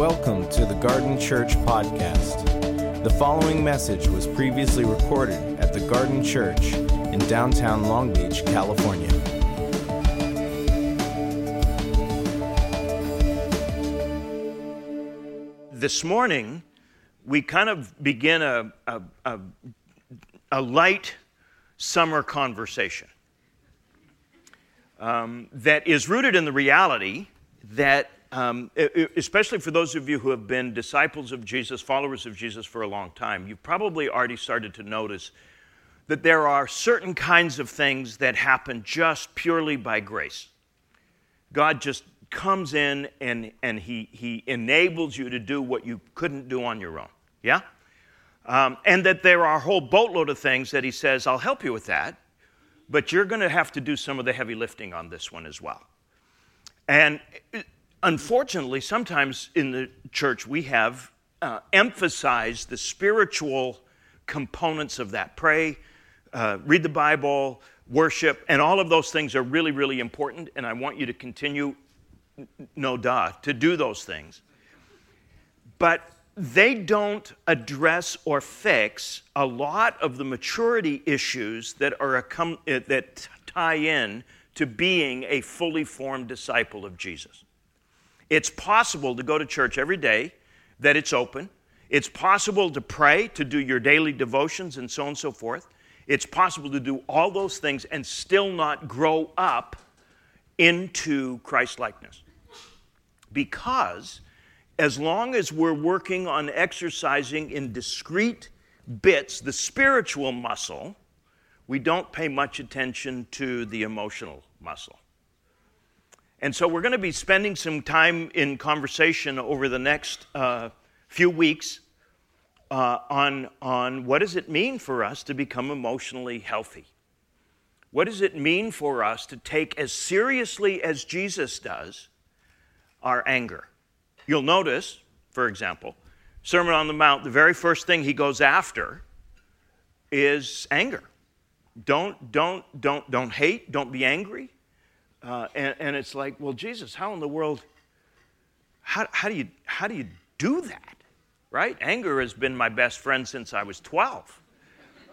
Welcome to the Garden Church Podcast. The following message was previously recorded at the Garden Church in downtown Long Beach, California. This morning, we kind of begin a, a, a, a light summer conversation um, that is rooted in the reality that um, especially for those of you who have been disciples of Jesus, followers of Jesus for a long time, you've probably already started to notice that there are certain kinds of things that happen just purely by grace. God just comes in and, and he, he enables you to do what you couldn't do on your own. Yeah? Um, and that there are a whole boatload of things that He says, I'll help you with that, but you're going to have to do some of the heavy lifting on this one as well. And unfortunately, sometimes in the church, we have uh, emphasized the spiritual components of that. Pray, uh, read the Bible, worship, and all of those things are really, really important. And I want you to continue, no duh, to do those things. But they don't address or fix a lot of the maturity issues that are a, that tie in to being a fully formed disciple of Jesus. It's possible to go to church every day, that it's open. It's possible to pray, to do your daily devotions, and so on and so forth. It's possible to do all those things and still not grow up into Christ likeness. Because as long as we're working on exercising in discrete bits the spiritual muscle, we don't pay much attention to the emotional muscle. And so we're going to be spending some time in conversation over the next uh, few weeks uh, on, on what does it mean for us to become emotionally healthy? What does it mean for us to take as seriously as Jesus does our anger? You'll notice, for example, Sermon on the Mount, the very first thing he goes after is anger. Don't, don't, don't, don't hate, don't be angry. Uh, and, and it's like, well, Jesus, how in the world, how, how, do you, how do you do that? Right? Anger has been my best friend since I was 12.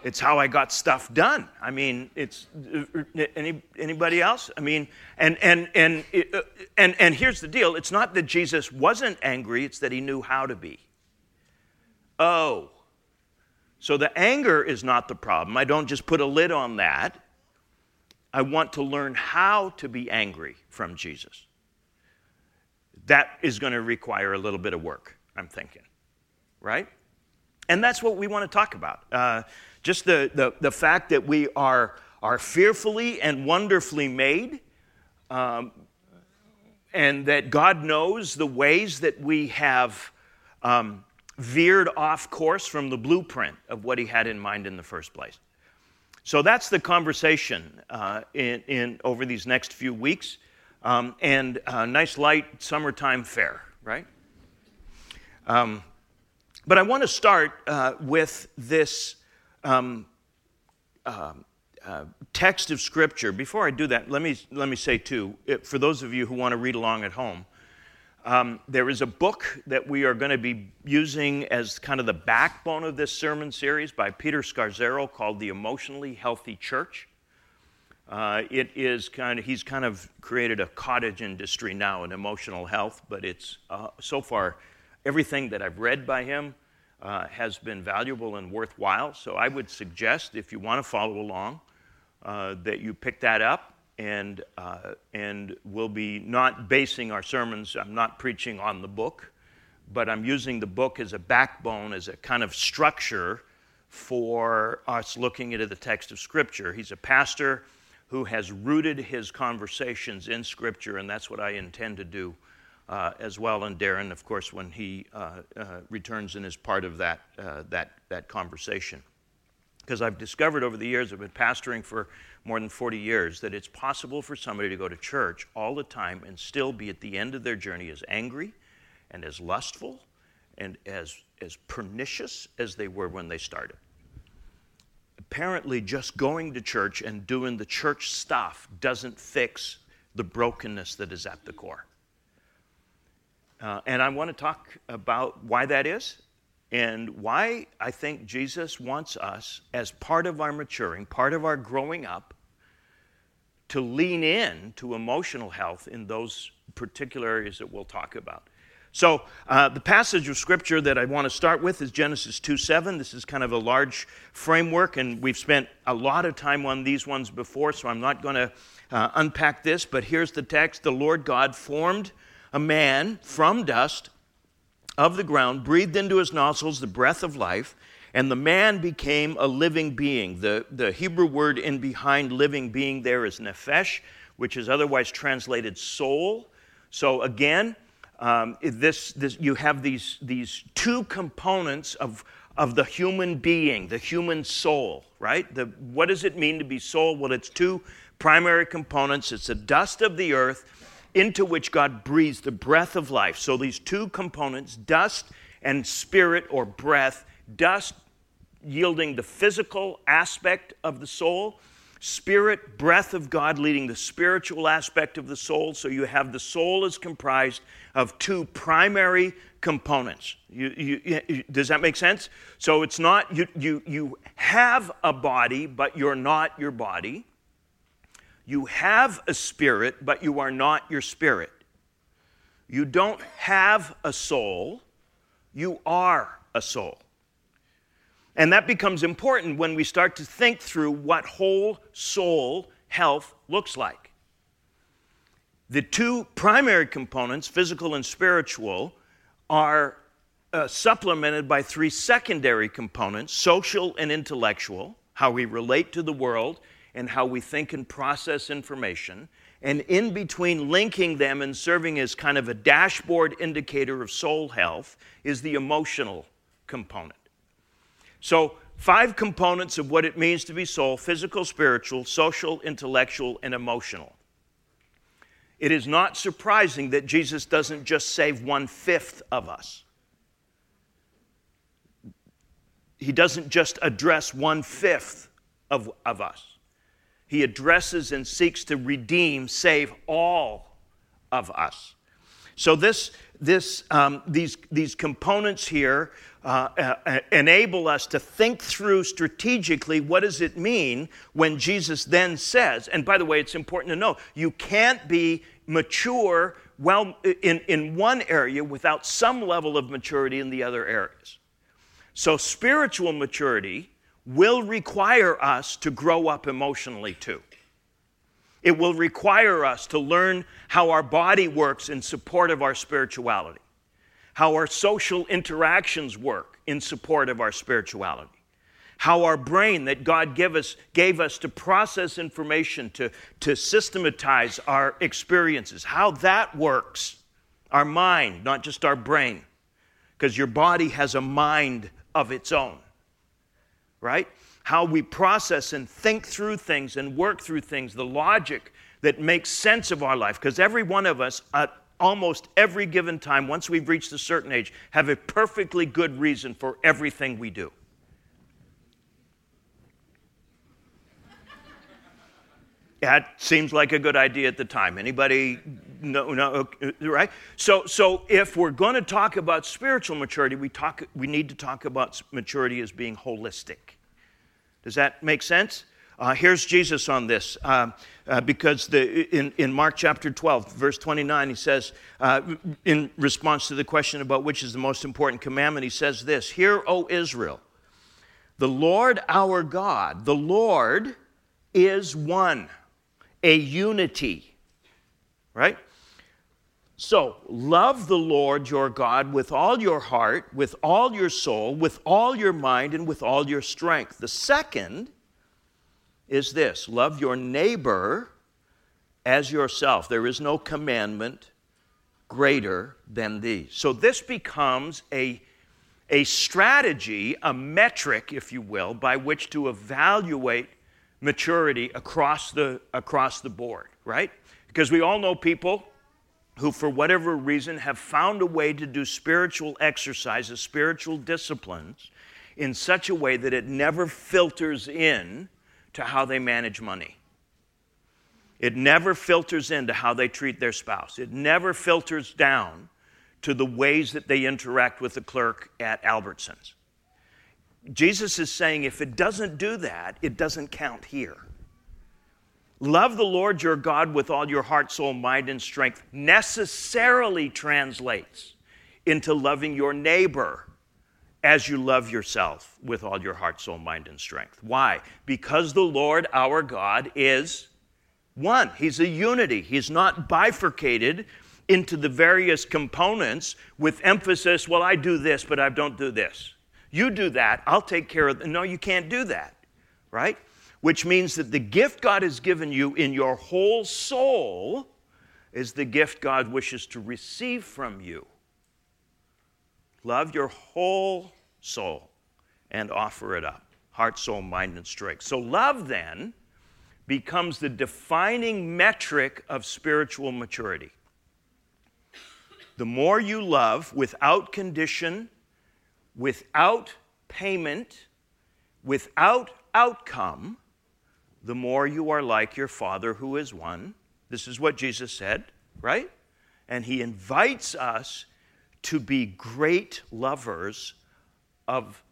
It's how I got stuff done. I mean, it's uh, any, anybody else? I mean, and and and uh, and and here's the deal: it's not that Jesus wasn't angry; it's that he knew how to be. Oh, so the anger is not the problem. I don't just put a lid on that. I want to learn how to be angry from Jesus. That is going to require a little bit of work, I'm thinking, right? And that's what we want to talk about. Uh, just the, the, the fact that we are, are fearfully and wonderfully made, um, and that God knows the ways that we have um, veered off course from the blueprint of what He had in mind in the first place. So that's the conversation uh, in, in, over these next few weeks. Um, and a nice light summertime fare, right? Um, but I want to start uh, with this um, uh, uh, text of Scripture. Before I do that, let me, let me say, too, for those of you who want to read along at home, um, there is a book that we are going to be using as kind of the backbone of this sermon series by Peter Scazzero called The Emotionally Healthy Church. Uh, it is kind of, he's kind of created a cottage industry now in emotional health, but it's uh, so far everything that I've read by him uh, has been valuable and worthwhile. So I would suggest, if you want to follow along, uh, that you pick that up and, uh, and we'll be not basing our sermons, I'm not preaching on the book, but I'm using the book as a backbone, as a kind of structure for us looking into the text of Scripture. He's a pastor who has rooted his conversations in Scripture, and that's what I intend to do uh, as well. And Darren, of course, when he uh, uh, returns and is part of that, uh, that, that conversation. Because I've discovered over the years, I've been pastoring for more than 40 years that it's possible for somebody to go to church all the time and still be at the end of their journey as angry and as lustful and as, as pernicious as they were when they started. Apparently, just going to church and doing the church stuff doesn't fix the brokenness that is at the core. Uh, and I want to talk about why that is and why I think Jesus wants us, as part of our maturing, part of our growing up, to lean in to emotional health in those particular areas that we'll talk about. So, uh, the passage of scripture that I want to start with is Genesis 2 7. This is kind of a large framework, and we've spent a lot of time on these ones before, so I'm not going to uh, unpack this. But here's the text The Lord God formed a man from dust of the ground, breathed into his nostrils the breath of life, and the man became a living being. The, the Hebrew word in behind living being there is nephesh, which is otherwise translated soul. So again, um, this, this, you have these, these two components of, of the human being, the human soul, right? The, what does it mean to be soul? Well, it's two primary components it's the dust of the earth into which God breathes the breath of life. So these two components, dust and spirit or breath, dust yielding the physical aspect of the soul, spirit, breath of God leading the spiritual aspect of the soul. So you have the soul is comprised of two primary components. You, you, you, does that make sense? So it's not, you, you, you have a body, but you're not your body. You have a spirit, but you are not your spirit. You don't have a soul, you are a soul. And that becomes important when we start to think through what whole soul health looks like. The two primary components, physical and spiritual, are uh, supplemented by three secondary components social and intellectual, how we relate to the world and how we think and process information. And in between linking them and serving as kind of a dashboard indicator of soul health is the emotional component. So, five components of what it means to be soul physical, spiritual, social, intellectual, and emotional. It is not surprising that Jesus doesn't just save one fifth of us. He doesn't just address one fifth of, of us. He addresses and seeks to redeem, save all of us. So, this, this, um, these, these components here uh, uh, enable us to think through strategically what does it mean when Jesus then says, and by the way, it's important to know, you can't be mature well in, in one area without some level of maturity in the other areas. So spiritual maturity will require us to grow up emotionally too. It will require us to learn how our body works in support of our spirituality how our social interactions work in support of our spirituality, how our brain that God gave us, gave us to process information, to, to systematize our experiences, how that works. Our mind, not just our brain, because your body has a mind of its own, right? How we process and think through things and work through things, the logic that makes sense of our life, because every one of us at almost every given time, once we've reached a certain age, have a perfectly good reason for everything we do. That seems like a good idea at the time. Anybody no no right? So so if we're going to talk about spiritual maturity, we talk we need to talk about maturity as being holistic. Does that make sense? Uh, here's Jesus on this, uh, uh, because the, in, in Mark chapter 12, verse 29, he says, uh, in response to the question about which is the most important commandment, he says this Hear, O Israel, the Lord our God, the Lord is one, a unity, right? So, love the Lord your God with all your heart, with all your soul, with all your mind, and with all your strength. The second is this love your neighbor as yourself. There is no commandment greater than these. So this becomes a, a strategy, a metric, if you will, by which to evaluate maturity across the, across the board, right? Because we all know people who, for whatever reason, have found a way to do spiritual exercises, spiritual disciplines, in such a way that it never filters in to how they manage money. It never filters into how they treat their spouse. It never filters down to the ways that they interact with the clerk at Albertsons. Jesus is saying if it doesn't do that, it doesn't count here. Love the Lord your God with all your heart, soul, mind, and strength necessarily translates into loving your neighbor as you love yourself with all your heart, soul, mind, and strength. Why? Because the Lord our God is one. He's a unity. He's not bifurcated into the various components with emphasis, well, I do this, but I don't do this. You do that, I'll take care of it. No, you can't do that, right? Which means that the gift God has given you in your whole soul is the gift God wishes to receive from you. Love your whole soul and offer it up heart, soul, mind, and strength. So, love then becomes the defining metric of spiritual maturity. The more you love without condition, without payment, without outcome, the more you are like your Father who is one. This is what Jesus said, right? And he invites us to be great lovers of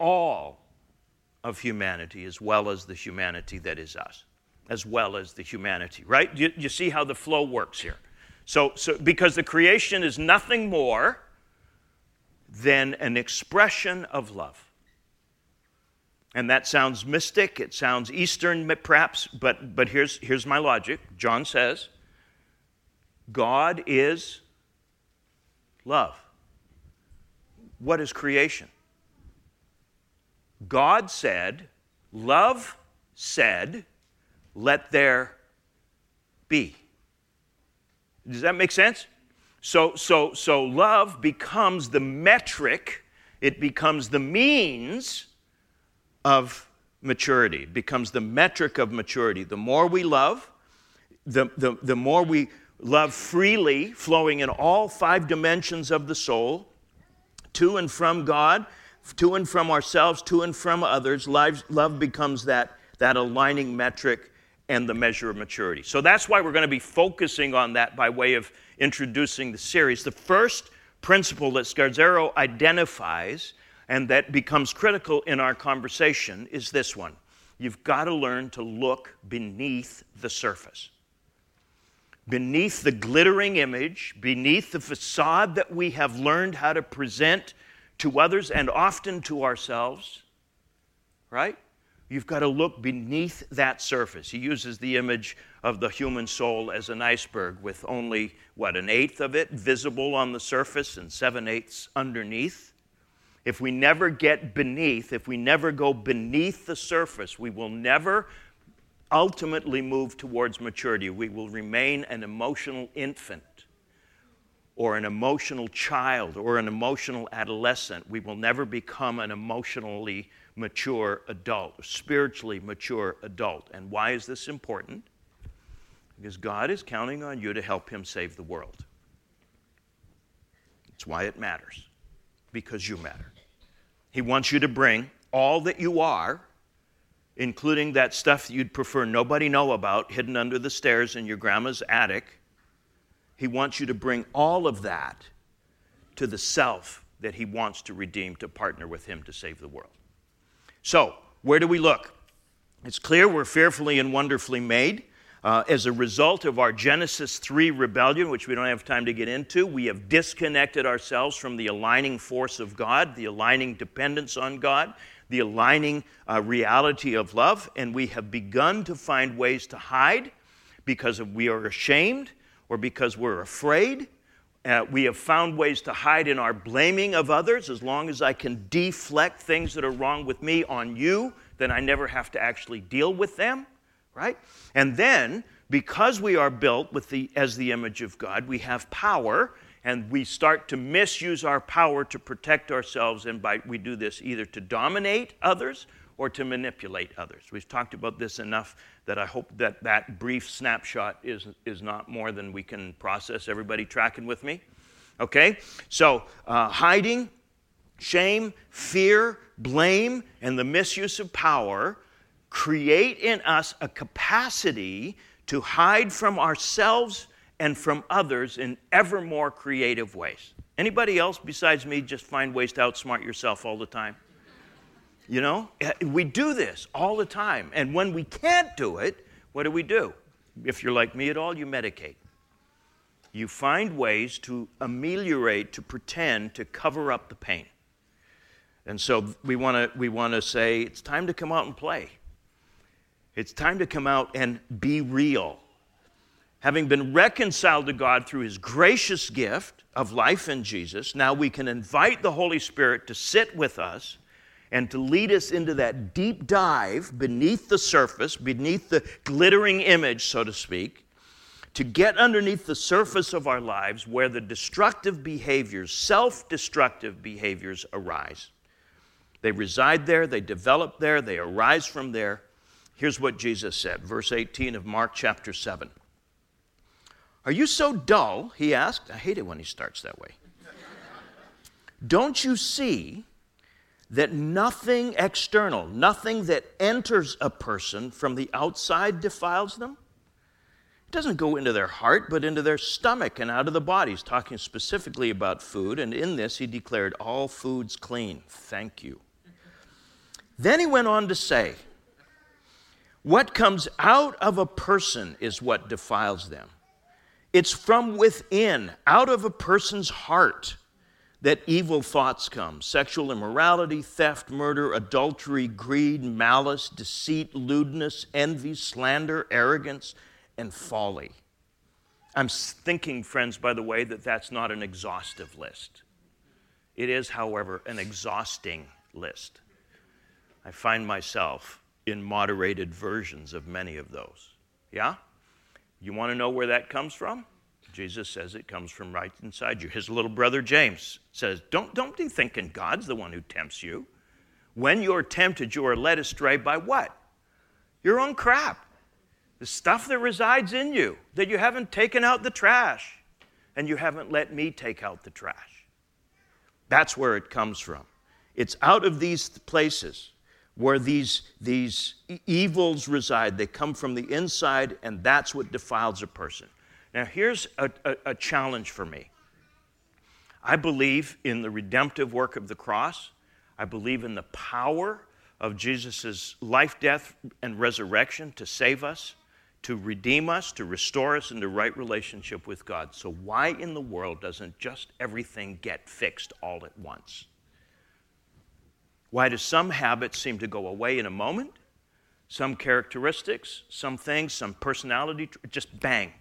all of humanity as well as the humanity that is us, as well as the humanity, right? You, you see how the flow works here. So, so, because the creation is nothing more than an expression of love. And that sounds mystic, it sounds Eastern perhaps, but, but here's, here's my logic. John says, God is love. What is creation? God said, Love said, Let there be. Does that make sense? So, so, so love becomes the metric, it becomes the means of maturity, it becomes the metric of maturity. The more we love, the, the, the more we love freely, flowing in all five dimensions of the soul, to and from God, to and from ourselves, to and from others, love, love becomes that, that aligning metric and the measure of maturity. So that's why we're going to be focusing on that by way of introducing the series. The first principle that Scazzero identifies and that becomes critical in our conversation is this one you've got to learn to look beneath the surface. Beneath the glittering image, beneath the facade that we have learned how to present to others and often to ourselves, right? You've got to look beneath that surface. He uses the image of the human soul as an iceberg with only, what, an eighth of it visible on the surface and seven eighths underneath. If we never get beneath, if we never go beneath the surface, we will never ultimately move towards maturity. We will remain an emotional infant or an emotional child or an emotional adolescent. We will never become an emotionally mature adult, spiritually mature adult. And why is this important? Because God is counting on you to help Him save the world. That's why it matters, because you matter. He wants you to bring all that you are, including that stuff that you'd prefer nobody know about, hidden under the stairs in your grandma's attic. He wants you to bring all of that to the self that He wants to redeem to partner with Him to save the world. So, where do we look? It's clear we're fearfully and wonderfully made. Uh, as a result of our Genesis 3 rebellion, which we don't have time to get into, we have disconnected ourselves from the aligning force of God, the aligning dependence on God, the aligning uh, reality of love, and we have begun to find ways to hide because we are ashamed or because we're afraid uh, we have found ways to hide in our blaming of others. As long as I can deflect things that are wrong with me on you, then I never have to actually deal with them, right? And then, because we are built with the, as the image of God, we have power, and we start to misuse our power to protect ourselves. And by, we do this either to dominate others or to manipulate others. We've talked about this enough that I hope that that brief snapshot is, is not more than we can process. Everybody tracking with me? Okay? So, uh, hiding, shame, fear, blame, and the misuse of power create in us a capacity to hide from ourselves and from others in ever more creative ways. Anybody else besides me just find ways to outsmart yourself all the time? You know, eh, we do this all the time. And when we can't do it, what do we do? If you're like me at all, you medicate. You find ways to ameliorate, to pretend, to cover up the pain. And so we want to we want to say it's time to come out and play. It's time to come out and be real. Having been reconciled to God through his gracious gift of life in Jesus, now we can invite the Holy Spirit to sit with us and to lead us into that deep dive beneath the surface, beneath the glittering image, so to speak, to get underneath the surface of our lives where the destructive behaviors, self destructive behaviors, arise. They reside there, they develop there, they arise from there. Here's what Jesus said, verse 18 of Mark chapter 7. Are you so dull? He asked. I hate it when he starts that way. Don't you see that nothing external, nothing that enters a person from the outside defiles them? It doesn't go into their heart, but into their stomach and out of the body. He's talking specifically about food, and in this he declared, All food's clean. Thank you. Then he went on to say, What comes out of a person is what defiles them. It's from within, out of a person's heart that evil thoughts come sexual immorality, theft, murder, adultery, greed, malice, deceit, lewdness, envy, slander, arrogance, and folly. I'm thinking, friends, by the way, that that's not an exhaustive list. It is, however, an exhausting list. I find myself in moderated versions of many of those. Yeah? You want to know where that comes from? Jesus says it comes from right inside you. His little brother James says, Don't, don't be thinking God's the one who tempts you. When you're tempted, you are led astray by what? Your own crap. The stuff that resides in you, that you haven't taken out the trash, and you haven't let me take out the trash. That's where it comes from. It's out of these places where these, these evils reside. They come from the inside, and that's what defiles a person. Now, here's a, a, a challenge for me. I believe in the redemptive work of the cross. I believe in the power of Jesus' life, death, and resurrection to save us, to redeem us, to restore us into right relationship with God. So, why in the world doesn't just everything get fixed all at once? Why do some habits seem to go away in a moment? Some characteristics, some things, some personality, just bang,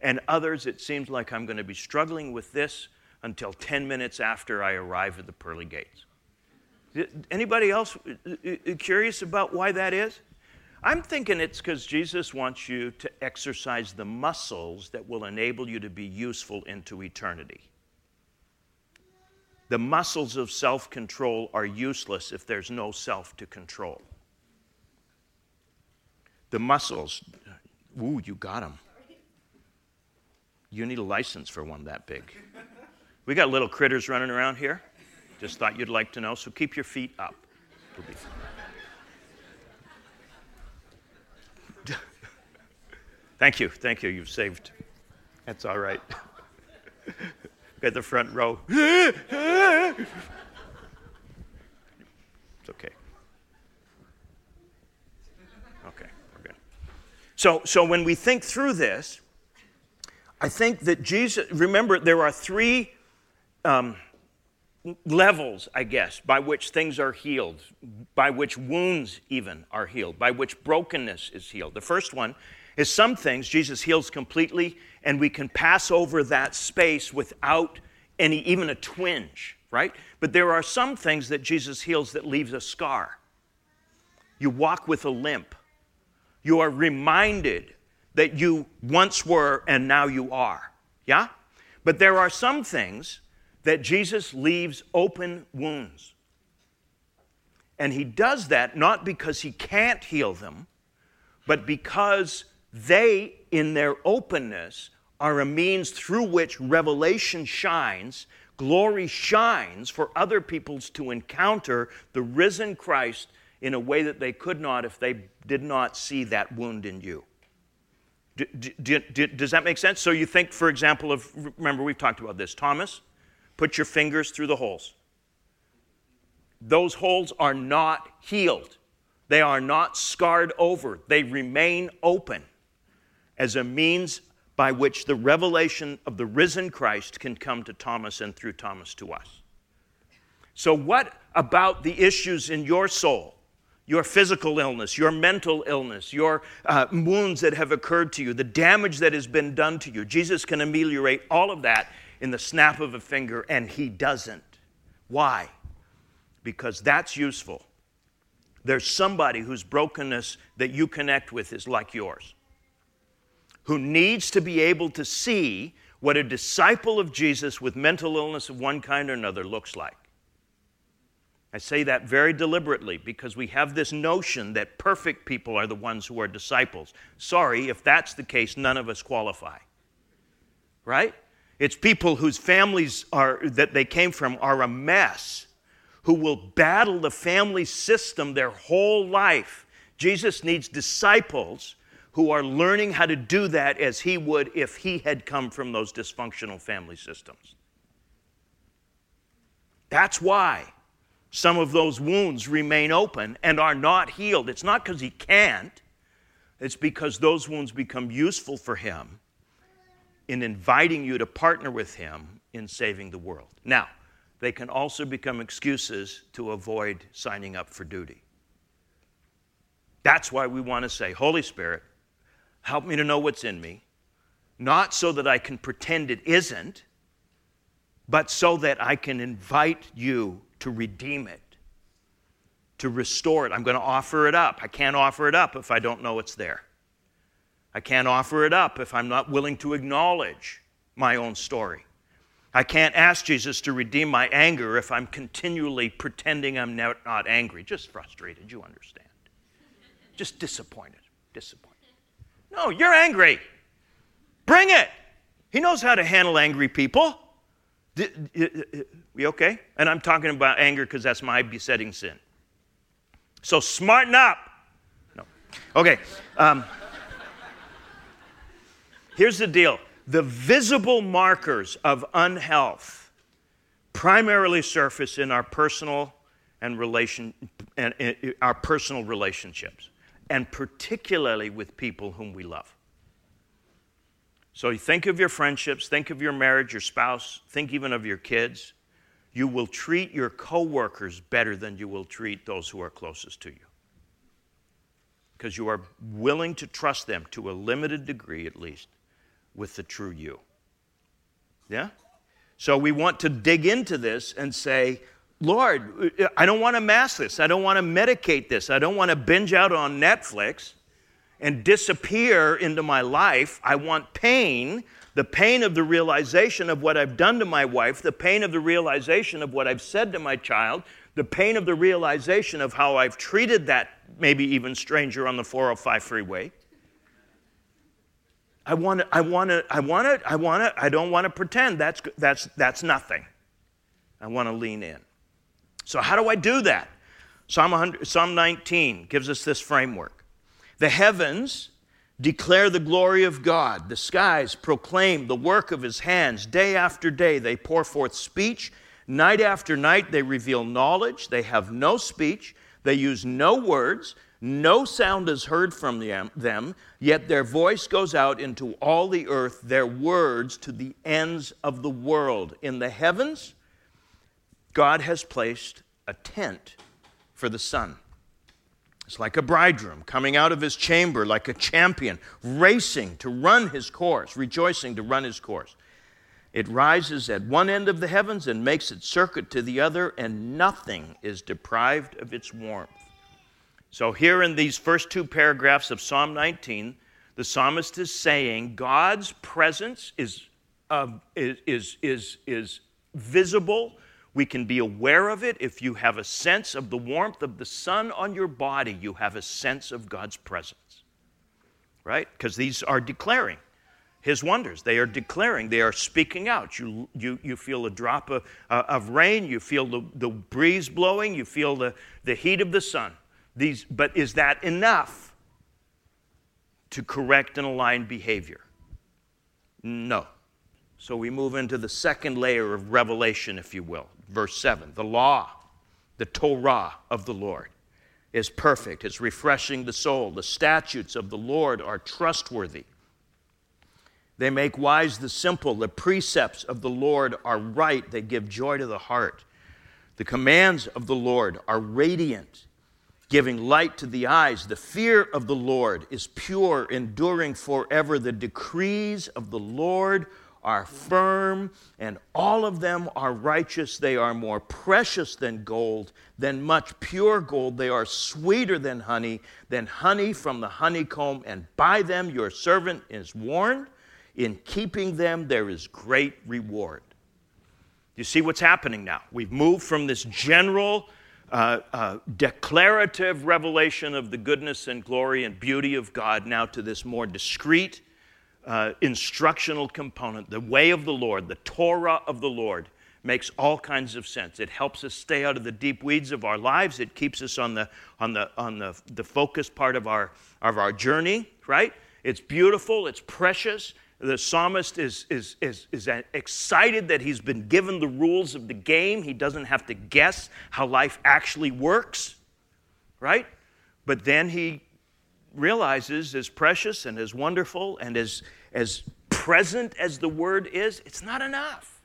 and others, it seems like I'm going to be struggling with this until 10 minutes after I arrive at the pearly gates. Anybody else curious about why that is? I'm thinking it's because Jesus wants you to exercise the muscles that will enable you to be useful into eternity. The muscles of self control are useless if there's no self to control. The muscles, ooh, you got them. You need a license for one that big. We got little critters running around here. Just thought you'd like to know, so keep your feet up. thank you, thank you. You've saved. That's all right. Got the front row. it's okay. Okay, we're good. So, so when we think through this, I think that Jesus, remember, there are three um, levels, I guess, by which things are healed, by which wounds even are healed, by which brokenness is healed. The first one is some things Jesus heals completely, and we can pass over that space without any, even a twinge, right? But there are some things that Jesus heals that leaves a scar. You walk with a limp. You are reminded that you once were and now you are. Yeah? But there are some things that Jesus leaves open wounds. And he does that not because he can't heal them, but because they, in their openness, are a means through which revelation shines, glory shines for other peoples to encounter the risen Christ in a way that they could not if they did not see that wound in you. Do, do, do, does that make sense? So you think, for example, of, remember we've talked about this. Thomas, put your fingers through the holes. Those holes are not healed, they are not scarred over, they remain open as a means by which the revelation of the risen Christ can come to Thomas and through Thomas to us. So, what about the issues in your soul? Your physical illness, your mental illness, your uh, wounds that have occurred to you, the damage that has been done to you. Jesus can ameliorate all of that in the snap of a finger, and He doesn't. Why? Because that's useful. There's somebody whose brokenness that you connect with is like yours who needs to be able to see what a disciple of Jesus with mental illness of one kind or another looks like. I say that very deliberately because we have this notion that perfect people are the ones who are disciples. Sorry, if that's the case, none of us qualify. Right? It's people whose families are that they came from are a mess, who will battle the family system their whole life. Jesus needs disciples who are learning how to do that as he would if he had come from those dysfunctional family systems. That's why some of those wounds remain open and are not healed. It's not because he can't, it's because those wounds become useful for him in inviting you to partner with him in saving the world. Now, they can also become excuses to avoid signing up for duty. That's why we want to say, Holy Spirit, Help me to know what's in me, not so that I can pretend it isn't, but so that I can invite you to redeem it, to restore it. I'm going to offer it up. I can't offer it up if I don't know it's there. I can't offer it up if I'm not willing to acknowledge my own story. I can't ask Jesus to redeem my anger if I'm continually pretending I'm not, angry. Just frustrated, you understand. Just disappointed, disappointed. No, you're angry. Bring it. He knows how to handle angry people. We uh, uh, uh, okay? And I'm talking about anger because that's my besetting sin. So smarten up. No. Okay. Um, here's the deal the visible markers of unhealth primarily surface in our personal and relation and, and our personal relationships and particularly with people whom we love. So think of your friendships, think of your marriage, your spouse, think even of your kids. You will treat your coworkers better than you will treat those who are closest to you. Because you are willing to trust them to a limited degree, at least, with the true you. Yeah? So we want to dig into this and say, Lord, I don't want to mask this. I don't want to medicate this. I don't want to binge out on Netflix and disappear into my life. I want pain, the pain of the realization of what I've done to my wife, the pain of the realization of what I've said to my child, the pain of the realization of how I've treated that maybe even stranger on the 405 freeway. I want to, I want to, I want to, I want to, I don't want to pretend that's, that's, that's nothing. I want to lean in. So, how do I do that? Psalm, Psalm 19 gives us this framework. The heavens declare the glory of God, the skies proclaim the work of his hands. Day after day, they pour forth speech. Night after night, they reveal knowledge. They have no speech, they use no words. No sound is heard from them, yet their voice goes out into all the earth, their words to the ends of the world. In the heavens, God has placed a tent for the sun. It's like a bridegroom coming out of his chamber, like a champion, racing to run his course, rejoicing to run his course. It rises at one end of the heavens and makes its circuit to the other, and nothing is deprived of its warmth. So, here in these first two paragraphs of Psalm 19, the psalmist is saying God's presence is, uh, is, is, is, is visible we can be aware of it. If you have a sense of the warmth of the sun on your body, you have a sense of God's presence. Right? Because these are declaring his wonders. They are declaring, they are speaking out. You, you, you feel a drop of, uh, of rain, you feel the, the breeze blowing, you feel the, the heat of the sun. These, but is that enough to correct and align behavior? No. So we move into the second layer of revelation, if you will. Verse 7 the law, the Torah of the Lord is perfect, it's refreshing the soul. The statutes of the Lord are trustworthy. They make wise the simple. The precepts of the Lord are right, they give joy to the heart. The commands of the Lord are radiant, giving light to the eyes. The fear of the Lord is pure, enduring forever. The decrees of the Lord are firm, and all of them are righteous. They are more precious than gold, than much pure gold. They are sweeter than honey, than honey from the honeycomb. And by them your servant is warned. In keeping them, there is great reward. You see what's happening now? We've moved from this general, uh, uh, declarative revelation of the goodness and glory and beauty of God now to this more discreet, uh, instructional component. The way of the Lord, the Torah of the Lord, makes all kinds of sense. It helps us stay out of the deep weeds of our lives. It keeps us on the, on the, on the, the focus part of our, of our journey, right? It's beautiful, it's precious, the psalmist is, is, is, is excited that he's been given the rules of the game. He doesn't have to guess how life actually works, right? But then he realizes, as precious and as wonderful and as, as present as the word is, it's not enough.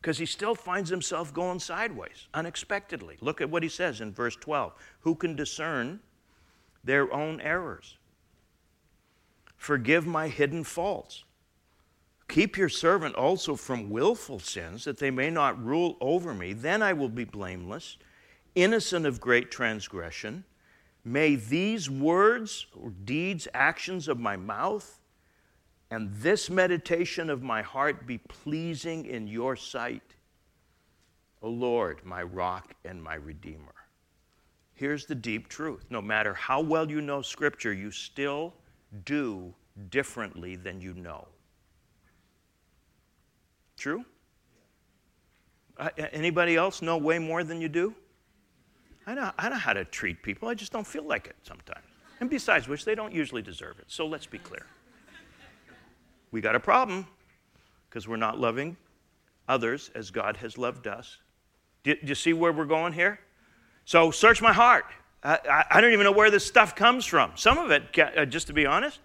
Because he still finds himself going sideways unexpectedly. Look at what he says in verse 12 Who can discern their own errors? Forgive my hidden faults. Keep your servant also from willful sins, that they may not rule over me. Then I will be blameless, innocent of great transgression. May these words or deeds, actions of my mouth, and this meditation of my heart be pleasing in your sight, O Lord, my rock and my redeemer. Here's the deep truth no matter how well you know Scripture, you still do differently than you know. True? Uh, anybody else know way more than you do? I know, I know how to treat people, I just don't feel like it sometimes. And besides which, they don't usually deserve it. So let's be clear. We got a problem because we're not loving others as God has loved us. Do, do you see where we're going here? So search my heart. I, I, don't even know where this stuff comes from. Some of it, uh, just to be honest,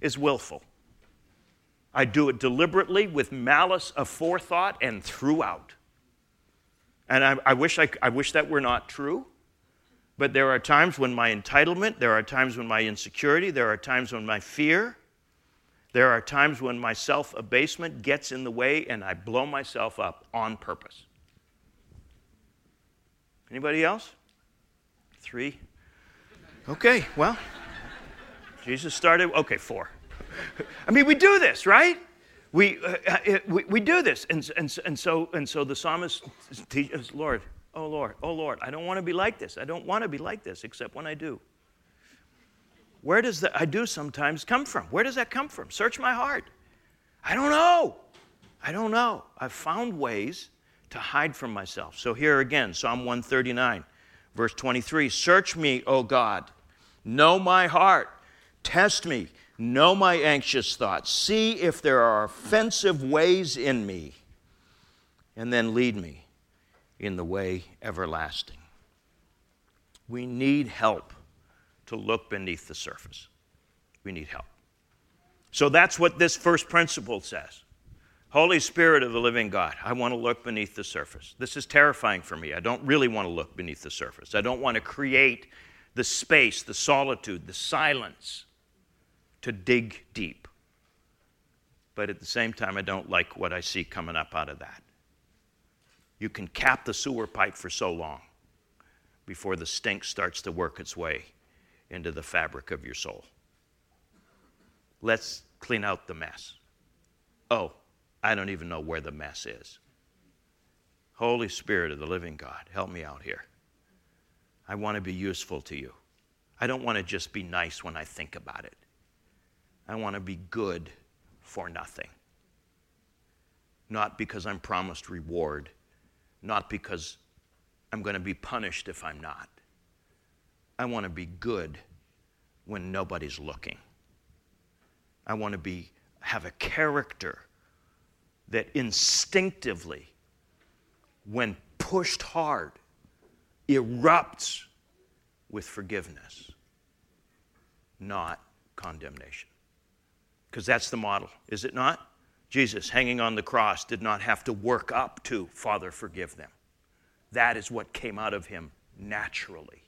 is willful. I do it deliberately with malice aforethought and throughout. And I, I, wish I, I wish that were not true. But there are times when my entitlement, there are times when my insecurity, there are times when my fear, there are times when my self abasement gets in the way and I blow myself up on purpose. Anybody else? Three? Okay, well, Jesus started, okay, four. I mean, we do this, right? We, uh, uh we, we do this. And, and, and, so, and so the psalmist teaches, Lord, oh Lord, oh Lord, I don't want to be like this. I don't want to be like this, except when I do. Where does the I do sometimes come from? Where does that come from? Search my heart. I don't know. I don't know. I've found ways to hide from myself. So here again, Psalm 139. Verse 23 Search me, O God, know my heart, test me, know my anxious thoughts, see if there are offensive ways in me, and then lead me in the way everlasting. We need help to look beneath the surface. We need help. So that's what this first principle says. Holy Spirit of the living God, I want to look beneath the surface. This is terrifying for me. I don't really want to look beneath the surface. I don't want to create the space, the solitude, the silence to dig deep. But at the same time, I don't like what I see coming up out of that. You can cap the sewer pipe for so long before the stink starts to work its way into the fabric of your soul. Let's clean out the mess. Oh, I don't even know where the mess is. Holy Spirit of the living God, help me out here. I want to be useful to you. I don't want to just be nice when I think about it. I want to be good for nothing. Not because I'm promised reward, not because I'm going to be punished if I'm not. I want to be good when nobody's looking. I want to be have a character that instinctively, when pushed hard, erupts with forgiveness, not condemnation. Because that's the model, is it not? Jesus, hanging on the cross, did not have to work up to, Father, forgive them. That is what came out of him naturally.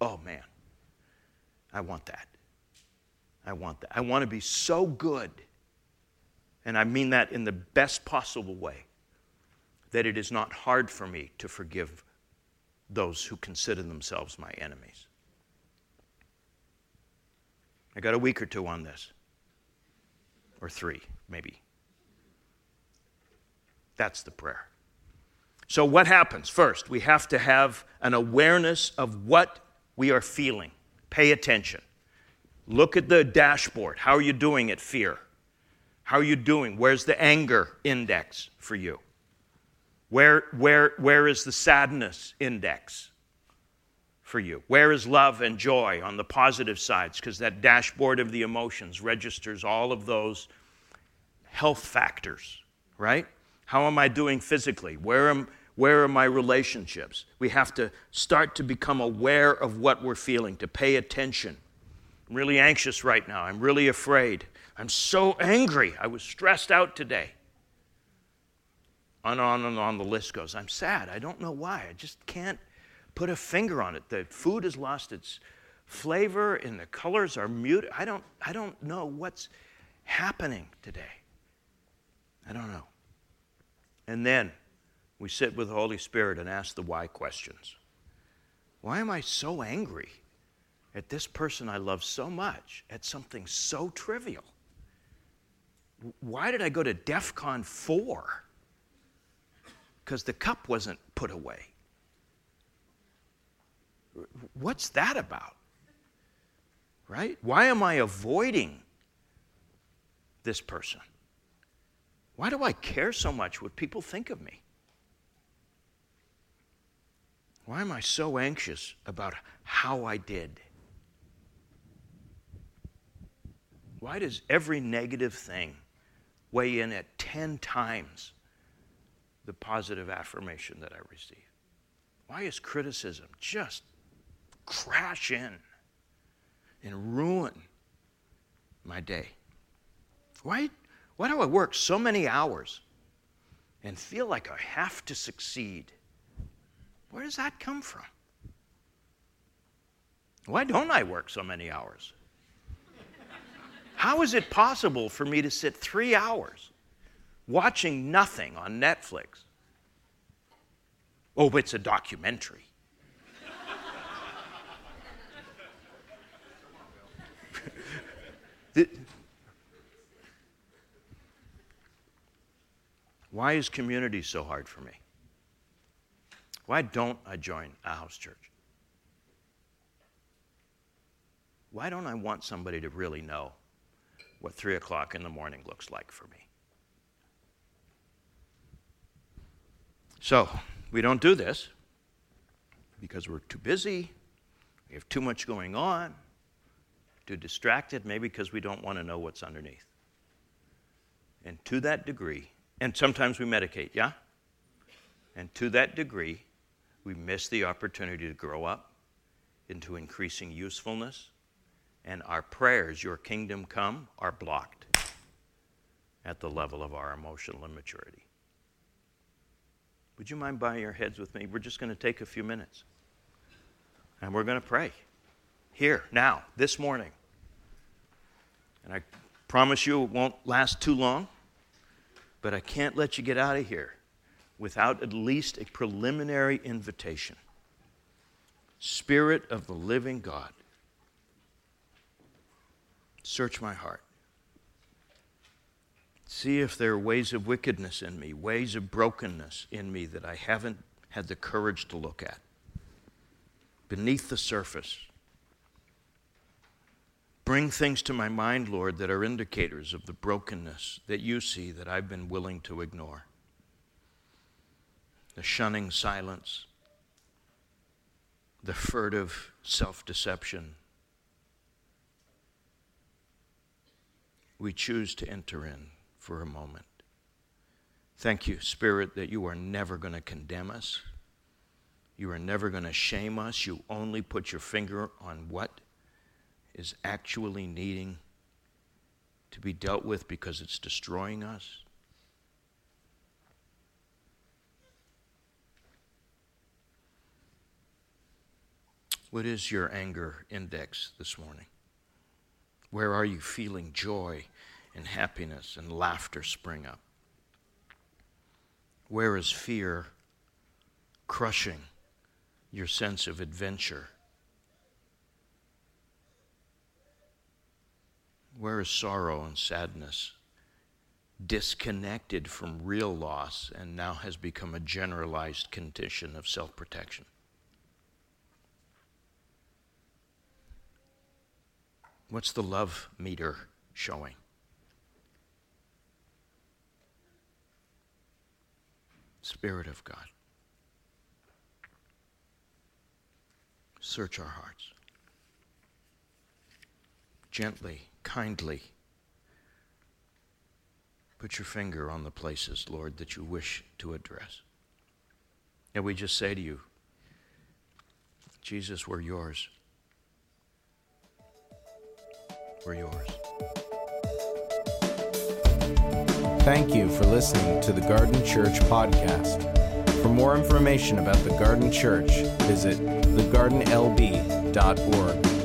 Oh, man. I want that. I want that. I want to be so good, and I mean that in the best possible way, that it is not hard for me to forgive those who consider themselves my enemies. I got a week or two on this, or three, maybe. That's the prayer. So, what happens? First, we have to have an awareness of what we are feeling. Pay attention. Look at the dashboard. How are you doing at fear? How are you doing? Where's the anger index for you? Where, where, where is the sadness index for you? Where is love and joy on the positive sides? Because that dashboard of the emotions registers all of those health factors, right? How am I doing physically? Where, am, where are my relationships? We have to start to become aware of what we're feeling, to pay attention. I'm really anxious right now. I'm really afraid. I'm so angry. I was stressed out today. On and on and on the list goes. I'm sad. I don't know why. I just can't put a finger on it. The food has lost its flavor and the colors are muted. I don't, I don't know what's happening today. I don't know. And then we sit with the Holy Spirit and ask the why questions. Why am I so angry at this person I love so much at something so trivial? Why did I go to DEF CON 4? because the cup wasn't put away. What's that about? Right? Why am I avoiding this person? Why do I care so much what people think of me? Why am I so anxious about how I did? Why does every negative thing weigh in at 10 times the positive affirmation that I receive? Why is criticism just crash in and ruin my day? Why, why do I work so many hours and feel like I have to succeed? Where does that come from? Why don't I work so many hours? How is it possible for me to sit three hours watching nothing on Netflix. Oh, it's a documentary. Why is community so hard for me? Why don't I join a house church? Why don't I want somebody to really know what three o'clock in the morning looks like for me? So, we don't do this because we're too busy, we have too much going on, too it, maybe because we don't want to know what's underneath. And to that degree, and sometimes we medicate, yeah? And to that degree, we miss the opportunity to grow up into increasing usefulness, and our prayers, Your kingdom come, are blocked at the level of our emotional immaturity. Would you mind bowing your heads with me? We're just going to take a few minutes. And we're going to pray here, now, this morning. And I promise you it won't last too long, but I can't let you get out of here without at least a preliminary invitation. Spirit of the living God, search my heart. See if there are ways of wickedness in me, ways of brokenness in me that I haven't had the courage to look at. Beneath the surface. Bring things to my mind, Lord, that are indicators of the brokenness that you see that I've been willing to ignore. The shunning silence, the furtive self deception, we choose to enter in for a moment. Thank you, Spirit, that you are never going to condemn us. You are never going to shame us. You only put your finger on what is actually needing to be dealt with because it's destroying us. What is your anger index this morning? Where are you feeling joy and happiness and laughter spring up? Where is fear crushing your sense of adventure? Where is sorrow and sadness disconnected from real loss and now has become a generalized condition of self protection? What's the love meter showing? Spirit of God. Search our hearts. Gently, kindly, put your finger on the places, Lord, that you wish to address. And we just say to you, Jesus, we're yours. We're yours. Thank you for listening to the Garden Church podcast. For more information about the Garden Church, visit thegardenlb.org.